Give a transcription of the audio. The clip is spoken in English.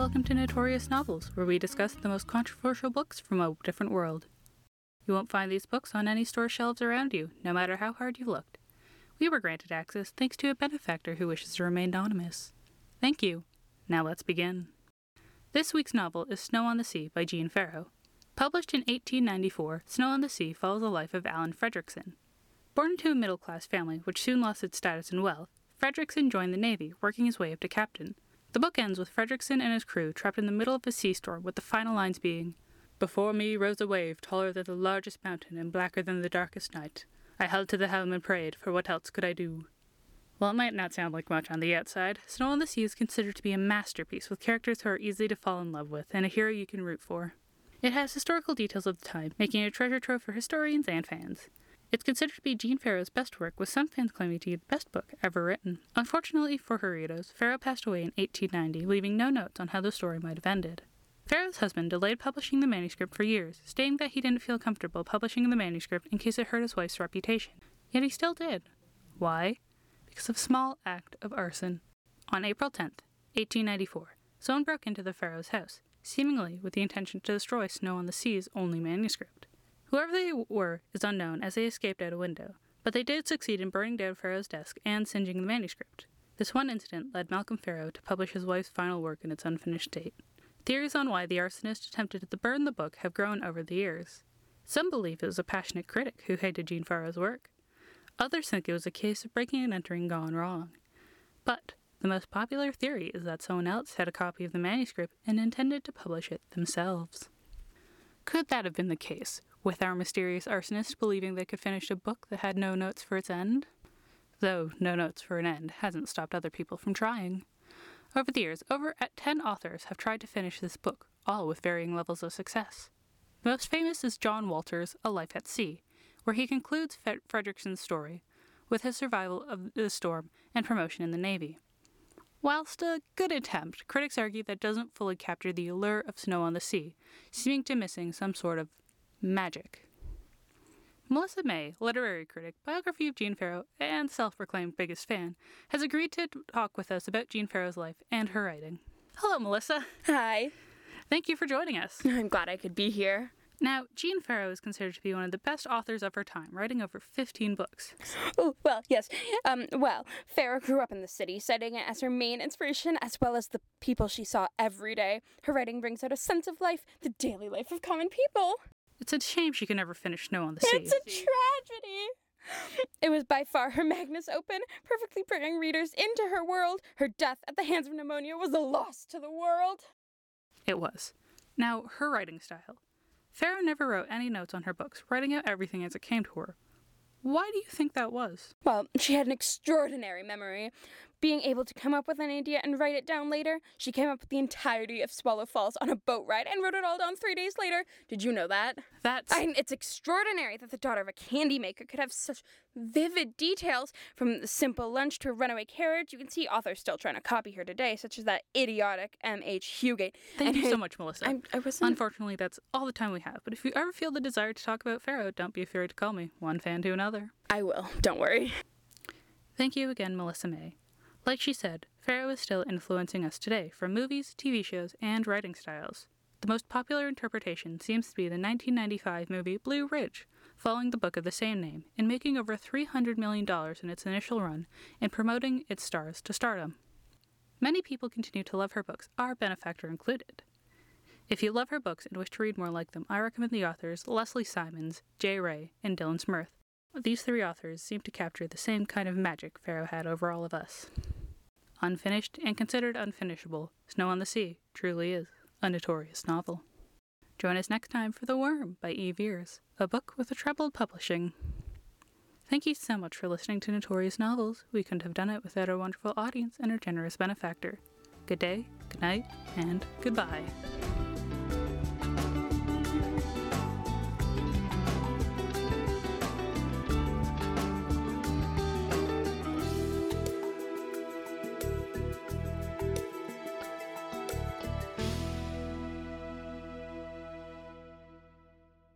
Welcome to Notorious Novels, where we discuss the most controversial books from a different world. You won't find these books on any store shelves around you, no matter how hard you've looked. We were granted access thanks to a benefactor who wishes to remain anonymous. Thank you. Now let's begin. This week's novel is Snow on the Sea by Gene Farrow. Published in 1894, Snow on the Sea follows the life of Alan Fredrickson. Born into a middle class family which soon lost its status and wealth, Fredrickson joined the Navy, working his way up to captain. The book ends with Fredrickson and his crew trapped in the middle of a sea storm, with the final lines being Before me rose a wave taller than the largest mountain and blacker than the darkest night. I held to the helm and prayed, for what else could I do? While it might not sound like much on the outside, Snow on the Sea is considered to be a masterpiece with characters who are easy to fall in love with and a hero you can root for. It has historical details of the time, making it a treasure trove for historians and fans. It's considered to be Gene Farrow's best work, with some fans claiming to be the best book ever written. Unfortunately for her readers, Farrow passed away in 1890, leaving no notes on how the story might have ended. Farrow's husband delayed publishing the manuscript for years, stating that he didn't feel comfortable publishing the manuscript in case it hurt his wife's reputation. Yet he still did. Why? Because of a small act of arson. On April 10th, 1894, someone broke into the Farrow's house, seemingly with the intention to destroy Snow on the Sea's only manuscript. Whoever they were is unknown as they escaped out a window, but they did succeed in burning down Farrow's desk and singeing the manuscript. This one incident led Malcolm Farrow to publish his wife's final work in its unfinished state. Theories on why the arsonist attempted to burn the book have grown over the years. Some believe it was a passionate critic who hated Gene Farrow's work. Others think it was a case of breaking and entering gone wrong. But the most popular theory is that someone else had a copy of the manuscript and intended to publish it themselves. Could that have been the case, with our mysterious arsonist believing they could finish a book that had no notes for its end? Though no notes for an end hasn't stopped other people from trying. Over the years, over at 10 authors have tried to finish this book, all with varying levels of success. The most famous is John Walter's A Life at Sea, where he concludes Fred- Fredrickson's story with his survival of the storm and promotion in the Navy. Whilst a good attempt, critics argue that doesn't fully capture the allure of Snow on the Sea, seeming to missing some sort of magic. Melissa May, literary critic, biography of Gene Farrow, and self proclaimed biggest fan, has agreed to talk with us about Gene Farrow's life and her writing. Hello, Melissa. Hi. Thank you for joining us. I'm glad I could be here. Now, Gene Farrow is considered to be one of the best authors of her time, writing over 15 books. Oh, well, yes. Um, well, Farrow grew up in the city, citing it as her main inspiration, as well as the people she saw every day. Her writing brings out a sense of life, the daily life of common people. It's a shame she could never finish Snow on the Sea. It's a tragedy. It was by far her magnus opus, perfectly bringing readers into her world. Her death at the hands of pneumonia was a loss to the world. It was. Now, her writing style. Farrow never wrote any notes on her books, writing out everything as it came to her. Why do you think that was? Well, she had an extraordinary memory. Being able to come up with an idea and write it down later, she came up with the entirety of Swallow Falls on a boat ride and wrote it all down three days later. Did you know that? That's. I, it's extraordinary that the daughter of a candy maker could have such vivid details from the simple lunch to a runaway carriage. You can see authors still trying to copy her today, such as that idiotic M.H. Hugate. Thank And you I- so much, Melissa. I'm, I wasn't. Unfortunately, that's all the time we have. But if you ever feel the desire to talk about Farrow, don't be afraid to call me. One fan to another. I will. Don't worry. Thank you again, Melissa May. Like she said, Farrow is still influencing us today from movies, TV shows, and writing styles. The most popular interpretation seems to be the 1995 movie Blue Ridge, following the book of the same name and making over $300 million in its initial run and promoting its stars to stardom. Many people continue to love her books, our benefactor included. If you love her books and wish to read more like them, I recommend the authors Leslie Simons, Jay Ray, and Dylan Smurth. These three authors seem to capture the same kind of magic Farrow had over all of us. Unfinished and considered unfinishable, Snow on the Sea truly is a notorious novel. Join us next time for The Worm by Eve Ears, a book with a troubled publishing. Thank you so much for listening to Notorious Novels. We couldn't have done it without our wonderful audience and our generous benefactor. Good day, good night, and goodbye.